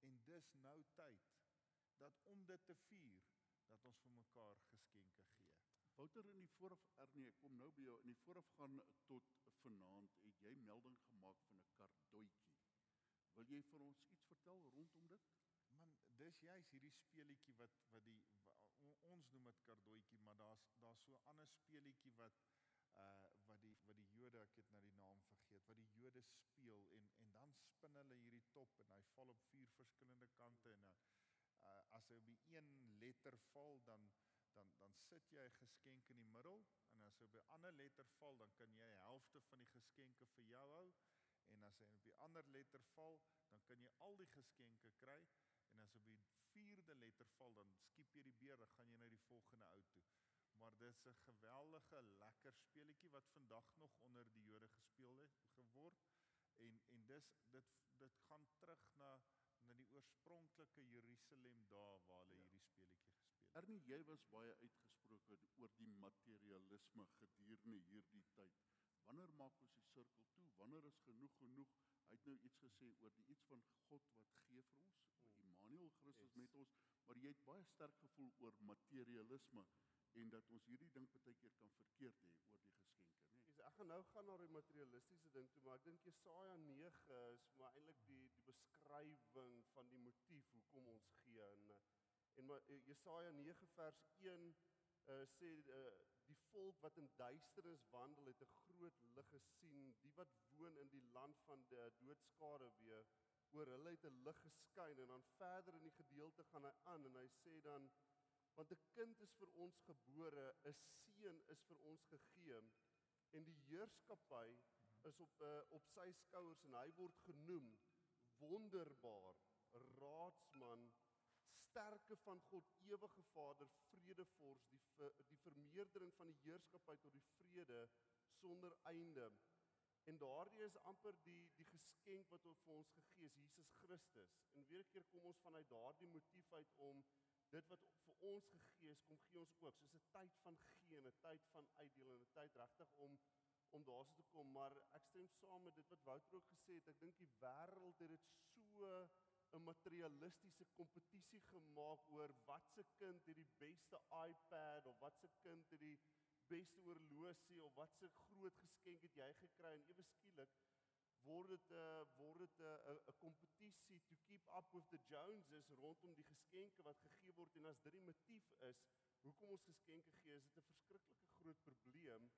En dis nou tyd dat om dit te vier dat ons vir mekaar geskenke gee. Wouter in die vooraf Ernie, kom nou by jou in die voorafgaan tot vanaand het jy melding gemaak van 'n kardoetjie. Wil jy vir ons iets vertel rondom dit? Man, dis juist hierdie speelietjie wat wat die wa, ons noem dit kardoetjie, maar daar's daar's so 'n ander speelietjie wat uh wat die wat die Jode, ek het nou die naam vergeet, wat die Jode speel en en dan spin hulle hierdie top en hy val op vier verskillende kante en uh, uh as hy op die een letter val dan dan dan sit jy 'n geskenk in die middel en as hy op 'n ander letter val dan kan jy helfte van die geskenke vir jou hou en as hy op die ander letter val dan kan jy al die geskenke kry en as op die vierde letter val dan skiep jy die beer dan gaan jy na die volgende ou toe. Maar dis 'n geweldige lekker speletjie wat vandag nog onder die Jode gespeel het geword en en dis dit dit gaan terug na na die oorspronklike Jerusalem daar waar hulle Ja. hierdie speletjie gespeel het. Ernie, jy was baie uitgesproke oor die materialisme gedurende hierdie tyd. Wanneer maak ons die sirkel toe? Wanneer is genoeg genoeg? Hy het nou iets gesê oor die iets van God wat gee vir ons, wat Immanuel Christus Yes. met ons, maar jy het baie sterk gevoel oor materialisme en dat ons hierdie ding baie keer kan verkeerd hê oor die? Dis ek gaan nou gaan na die materialistiese ding toe, maar ek dink Jesaja 9 is maar eintlik die die beskrywing van die motief hoekom ons gee. En eh, en maar eh, Jesaja 9 vers 1 uh, sê uh, die volk wat in duisternis wandel het 'n groot lig gesien, die wat woon in die land van die doodskade weer oor hulle het 'n lig geskyn. En dan verder in die gedeelte gaan hy aan en hy sê dan want 'n kind is vir ons gebore, 'n seun is vir ons gegee en die heerskappy is op uh, op sy skouers en hy word genoem wonderbaar raadsman sterke van God ewige Vader vredevors die die vermeerdering van die heerskappy tot die vrede sonder einde. En daardie is amper die die geskenk wat vir ons gegee is Jesus Christus. En weer 'n keer kom ons vanuit daardie motief uit om dit wat vir ons gegee is kom gee ons ook. Soos 'n tyd van gee en 'n tyd van uitdeel en 'n tyd regtig om om daarso te kom. Maar ek stem saam met dit wat Wouter ook gesê het. Ek dink die wêreld het dit so 'n materialistiese kompetisie gemaak oor wat se kind het die beste iPad of wat se kind het die beste oorlosie of wat se groot geskenk het jy gekry. En ewe skielik word dit 'n uh, word dit 'n uh, 'n kompetisie to keep up with the Joneses rondom die geskenke wat gegee word en as dit die motief is hoekom ons geskenke gee is dit 'n verskriklike groot probleem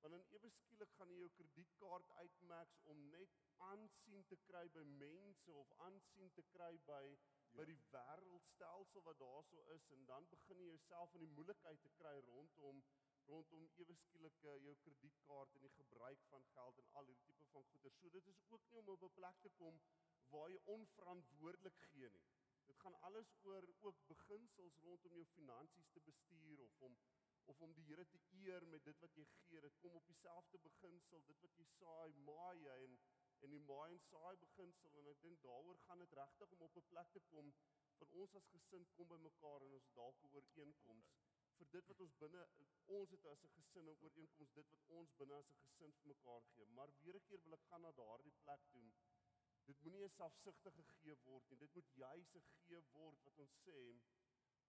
want dan ewe skielik gaan jy jou kredietkaart uitmax om net aansien te kry by mense of aansien te kry by ja. by die wêreldstelsel wat daarso is en dan begin jy jouself in die moeilikheid te kry rondom rondom ewe skielik uh, jou kredietkaart en die gebruik van geld en al hierdie tipe van goeder. So dit is ook nie om op 'n plek te kom waar jy onverantwoordelik gee nie. Dit gaan alles oor ook beginsels rondom jou finansies te bestuur of om of om die Here te eer met dit wat jy gee. Dit kom op dieselfde beginsel, dit wat jy saai, maai jy en en die maai en saai beginsel en ek dink daaroor gaan dit regtig om op 'n plek te kom van ons as gesin kom by mekaar en ons dalk 'n ooreenkoms vir dit wat ons binne ons het as 'n gesin 'n ooreenkoms dit wat ons binne as 'n gesin vir mekaar gee. Maar weer 'n keer wil ek gaan na daardie plek toe. Dit moenie 'n selfsugtige gegee word nie. Dit moet juis 'n gee word wat ons sê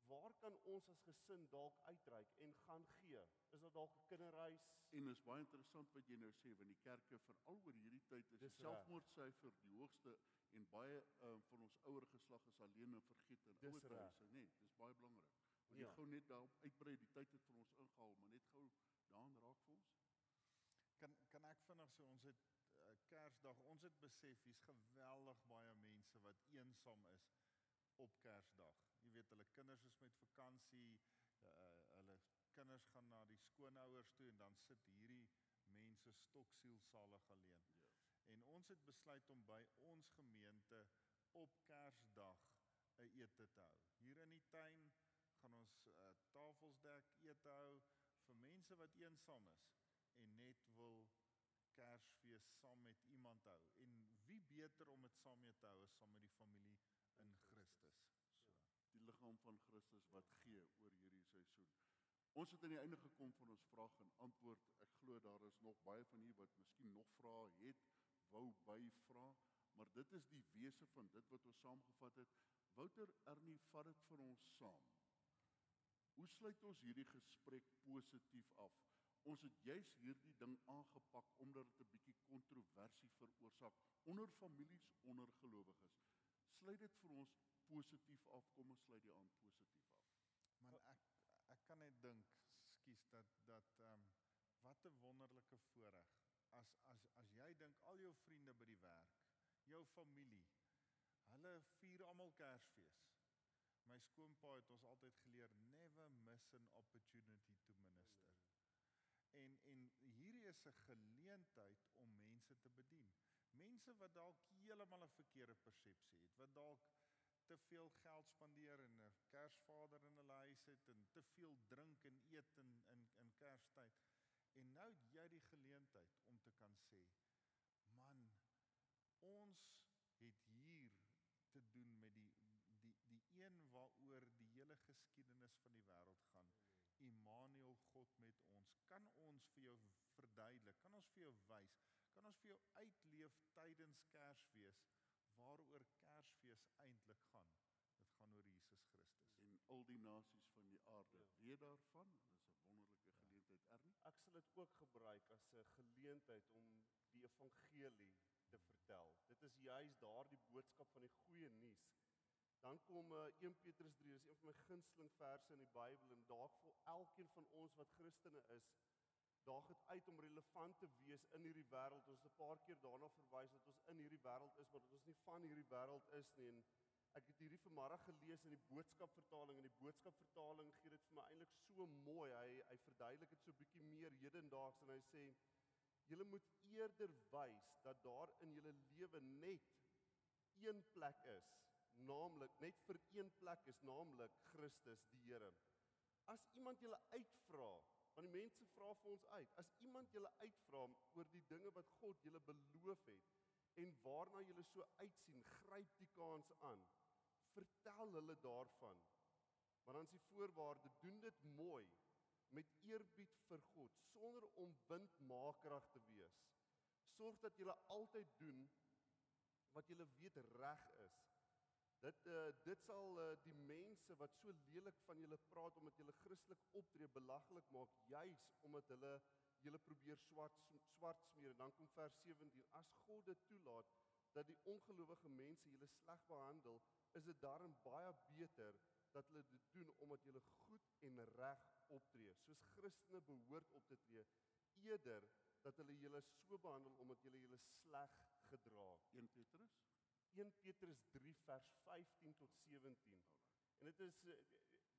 waar kan ons as gesin dalk uitreik en gaan gee? Is dit dalk 'n kinderhuis? En is baie interessant wat jy nou sê want die kerke veral oor hierdie tyd is die selfmoordsyfer die hoogste en baie um, van ons ouer geslag is alleen en vergeet in ouer huise, nê. Nee, dis baie belangrik. Ja. jy gou net daarop uitbrei, die tyd het vir ons ingehaal, maar net gou daan raak vir ons. Kan kan ek vinnig sê ons het uh, Kersdag, ons het besef hier's geweldig baie mense wat eensaam is op Kersdag. Jy weet hulle kinders is met vakansie, uh, hulle kinders gaan na die skoonouers toe en dan sit hierdie mense stoksielsalig alleen. Ja. En ons het besluit om by ons gemeente op Kersdag 'n ete te hou. Hier in die tuin gaan ons uh, tafels dek, ete hou vir mense wat eensaam is en net wil Kersfees saam met iemand hou. En wie beter om dit saam mee te hou as saam met die familie in Christus. So. Die liggaam van Christus wat gee oor hierdie seisoen. Ons het aan die einde gekom van ons vraag en antwoord. Ek glo daar is nog baie van u wat miskien nog vrae het, wou byvra, maar dit is die wese van dit wat ons saamgevat het. Wouter Ernie vat dit vir ons saam. Hoe sluit ons hierdie gesprek positief af? Ons het juis hierdie ding aangepak omdat dit 'n bietjie kontroversie veroorsaak onder families, onder gelowiges. Sluit dit vir ons positief af. Kom ons sluit die aan positief af. Man ek ek kan net dink, skus dat dat ehm um, wat 'n wonderlike voorreg as as as jy dink al jou vriende by die werk, jou familie, hulle vier almal Kersfees. My skoonpa het ons altyd geleer never miss an opportunity to minister. En en hierdie is 'n geleentheid om mense te bedien. Mense wat dalk heeltemal 'n verkeerde persepsie het, wat dalk te veel geld spandeer en 'n Kersvader in hulle huis het en te veel drink en eet in in in Kerstyd. En nou het jy die geleentheid om te kan sê, man, ons het hier te doen met die die die een waaroor die hele geskiedenis van die wêreld gaan. Immanuel God met ons. Kan ons vir jou verduidelik? Kan ons vir jou wys? Kan ons vir jou uitleef tydens Kersfees waaroor Kersfees eintlik gaan? Dit gaan oor al die nasies van die aarde Ja. weet daarvan. Dit is 'n wonderlike geleentheid, Ernie. Ek sal dit ook gebruik as 'n geleentheid om die evangelie te vertel. Dit is juis daardie boodskap van die goeie nuus. Dan kom uh, 1 Petrus 3, dis een van my gunsteling verse in die Bybel en dalk vir elkeen van ons wat Christene is, daag dit uit om relevant te wees in hierdie wêreld. Ons het 'n paar keer daarna verwys dat ons in hierdie wêreld is, maar dat ons nie van hierdie wêreld is nie. En ek het hierdie vanmôre gelees in die boodskapvertaling en die boodskapvertaling gee dit vir my eintlik so mooi. Hy hy verduidelik dit so bietjie meer hedendaags en hy sê julle moet eerder wys dat daar in julle lewe net een plek is, naamlik net vir een plek is, naamlik Christus die Here. As iemand julle uitvra, want die mense vra vir ons uit, as iemand julle uitvra oor die dinge wat God julle beloof het en waarna julle so uitsien, gryp die kans aan. Vertel hulle daarvan. Maar dan is die voorwaarde, doen dit mooi met eerbied vir God sonder om windmakerig te wees. Sorg dat jy altyd doen wat jy weet reg is. Dit uh, dit sal uh, die mense wat so lelik van julle praat omdat julle Christelik optree belaglik maak juis omdat hulle julle probeer swart swart smeer. Dan kom vers 17. As God dit toelaat dat die ongelowige mense julle sleg behandel, is dit daarin baie beter dat hulle dit doen omdat julle goed en reg optree, soos Christene behoort op te tree, eerder dat hulle julle so behandel omdat julle julle sleg gedra. 1 Petrus 1 Petrus 3 vers 15 tot 17. En dit is eh,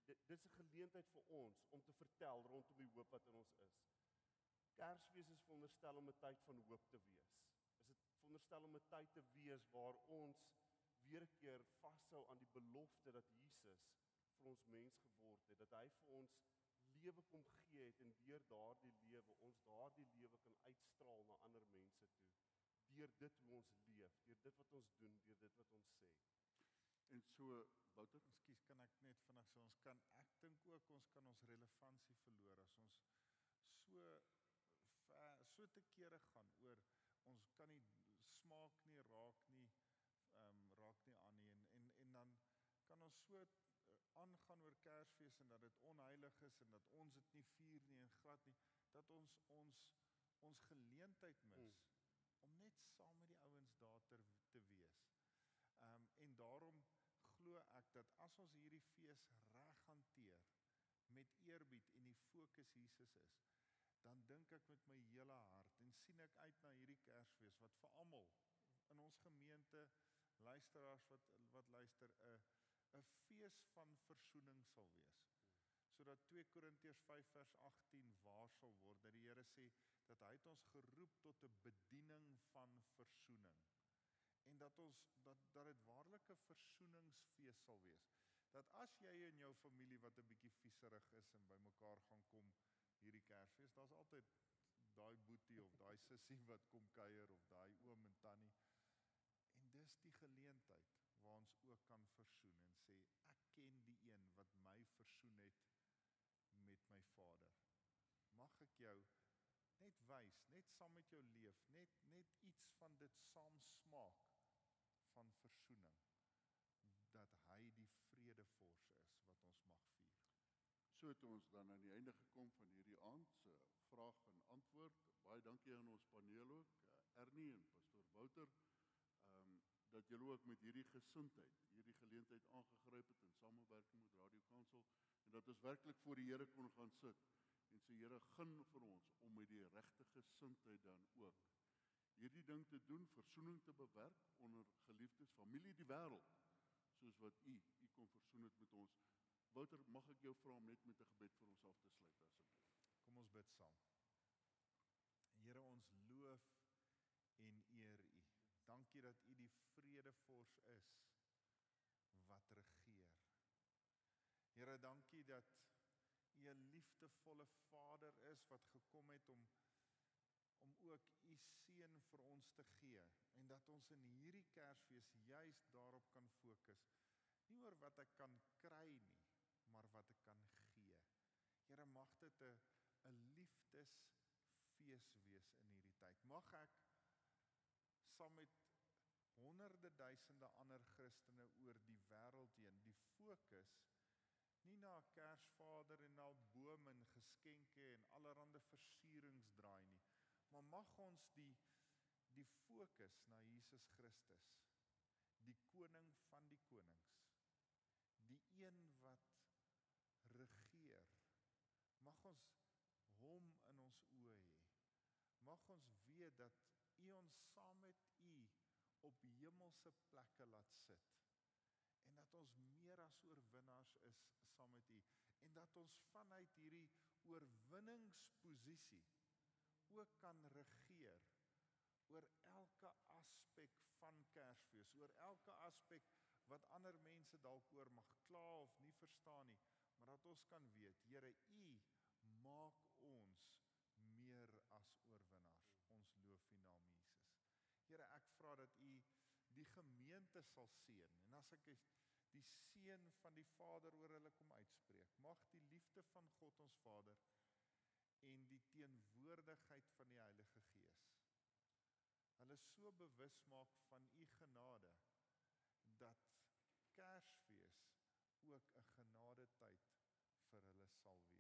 dit dis 'n geleentheid vir ons om te vertel rondom die hoop wat in ons is. Kersfees is veronderstel om 'n tyd van hoop te wees. Is dit veronderstel om 'n tyd te wees waar ons weer 'n keer vashou aan die belofte dat Jesus vir ons mens geword het, dat hy vir ons lewe kom gee het en deur daardie lewe ons daardie lewe kan uitstraal na ander mense toe. Deur dit hoe ons leef, deur dit wat ons doen, deur dit wat ons sê. en so Wouter Ekskuus, kan ek net vinnig sê ons kan ek dink ook ons kan ons relevantie verloor as ons so ver, so te kere gaan oor ons kan nie smaak nie, raak nie, ehm um, raak nie aan nie en en en dan kan ons so uh, aangaan oor Kersfees en dat dit onheilig is en dat ons dit nie vier nie en glad nie dat ons ons ons geleentheid mis mm. om net saam met die ouens daar ter, te wees. Ehm um, en daarom glo ek dat as ons hierdie fees reg hanteer met eerbied en die fokus Jesus is, dan dink ek met my hele hart en sien ek uit na hierdie Kersfees wat vir almal in ons gemeente luisteraars wat wat luister 'n 'n fees van verzoening sal wees. Sodat 2 Korintiërs 5 vers 18 waar sal word dat die Here sê dat hy het ons geroep tot 'n bediening van dat ons dat dat dit waarlik 'n versoeningsfees sal wees. Dat as jy en jou familie wat 'n bietjie vieserig is en bymekaar gaan kom hierdie Kersfees, daar's altyd daai boetie of daai sussie wat kom kuier of daai oom en tannie. En dis die geleentheid waar ons ook kan versoen en sê ek ken die een wat my versoen het met my Vader. Mag ek jou net wys, net saam met jou leef, net net iets van dit saam smaak van versoening dat hy die vredevors is wat ons mag vier. So het ons dan aan die einde gekom van hierdie aand se vraag en antwoord. Baie dankie aan ons paneel ook, eh, Ernie en pastoor Wouter. Ehm um, dat julle ook met hierdie gesindheid, hierdie geleentheid aangegryp het in samewerking met Radio Kansel en dat ons werklik voor die Here kon gaan sit en sê Here, gun vir ons om met die regte gesindheid dan ook hierdie ding te doen, versoening te bewerk onder geliefdes, familie, die wêreld, soos wat u u kon versoen het met ons. Wouter, mag ek jou vra om net met 'n gebed vir ons af te sluit asseblief? Kom ons bid saam. Here ons loof en eer U. Dankie dat U die vredevors is wat regeer. Here, dankie dat U 'n liefdevolle Vader is wat gekom het om ook U seun vir ons te gee en dat ons in hierdie Kersfees juis daarop kan fokus. Nie oor wat ek kan kry nie, maar wat ek kan gee. Here mag dit 'n 'n liefdesfees wees in hierdie tyd. Mag ek saam met honderde duisende ander Christene oor die wêreld heen die fokus nie na 'n Kersvader en na bome en geskenke en allerlei versierings draai nie, maar mag ons die die fokus na Jesus Christus, die koning van die konings, die een wat regeer. Mag ons hom in ons oë hê. Mag ons weet dat U ons saam met U op hemelse plekke laat sit en dat ons meer as oorwinnaars is saam met U en dat ons vanuit hierdie oorwinningsposisie ook kan regeer oor elke aspek van Kersfees, oor elke aspek wat ander mense dalk oor mag kla of nie verstaan nie, maar dat ons kan weet, Here, U maak ons meer as oorwinnaars. Ons loof U naam Jesus. Here, ek vra dat U die gemeente sal seën en as ek die seën van die Vader oor hulle kom uitspreek, mag die liefde van God ons Vader en die teenwoordigheid van die Heilige Gees hulle so bewus maak van u genade dat Kersfees ook 'n genadetyd vir hulle sal wees.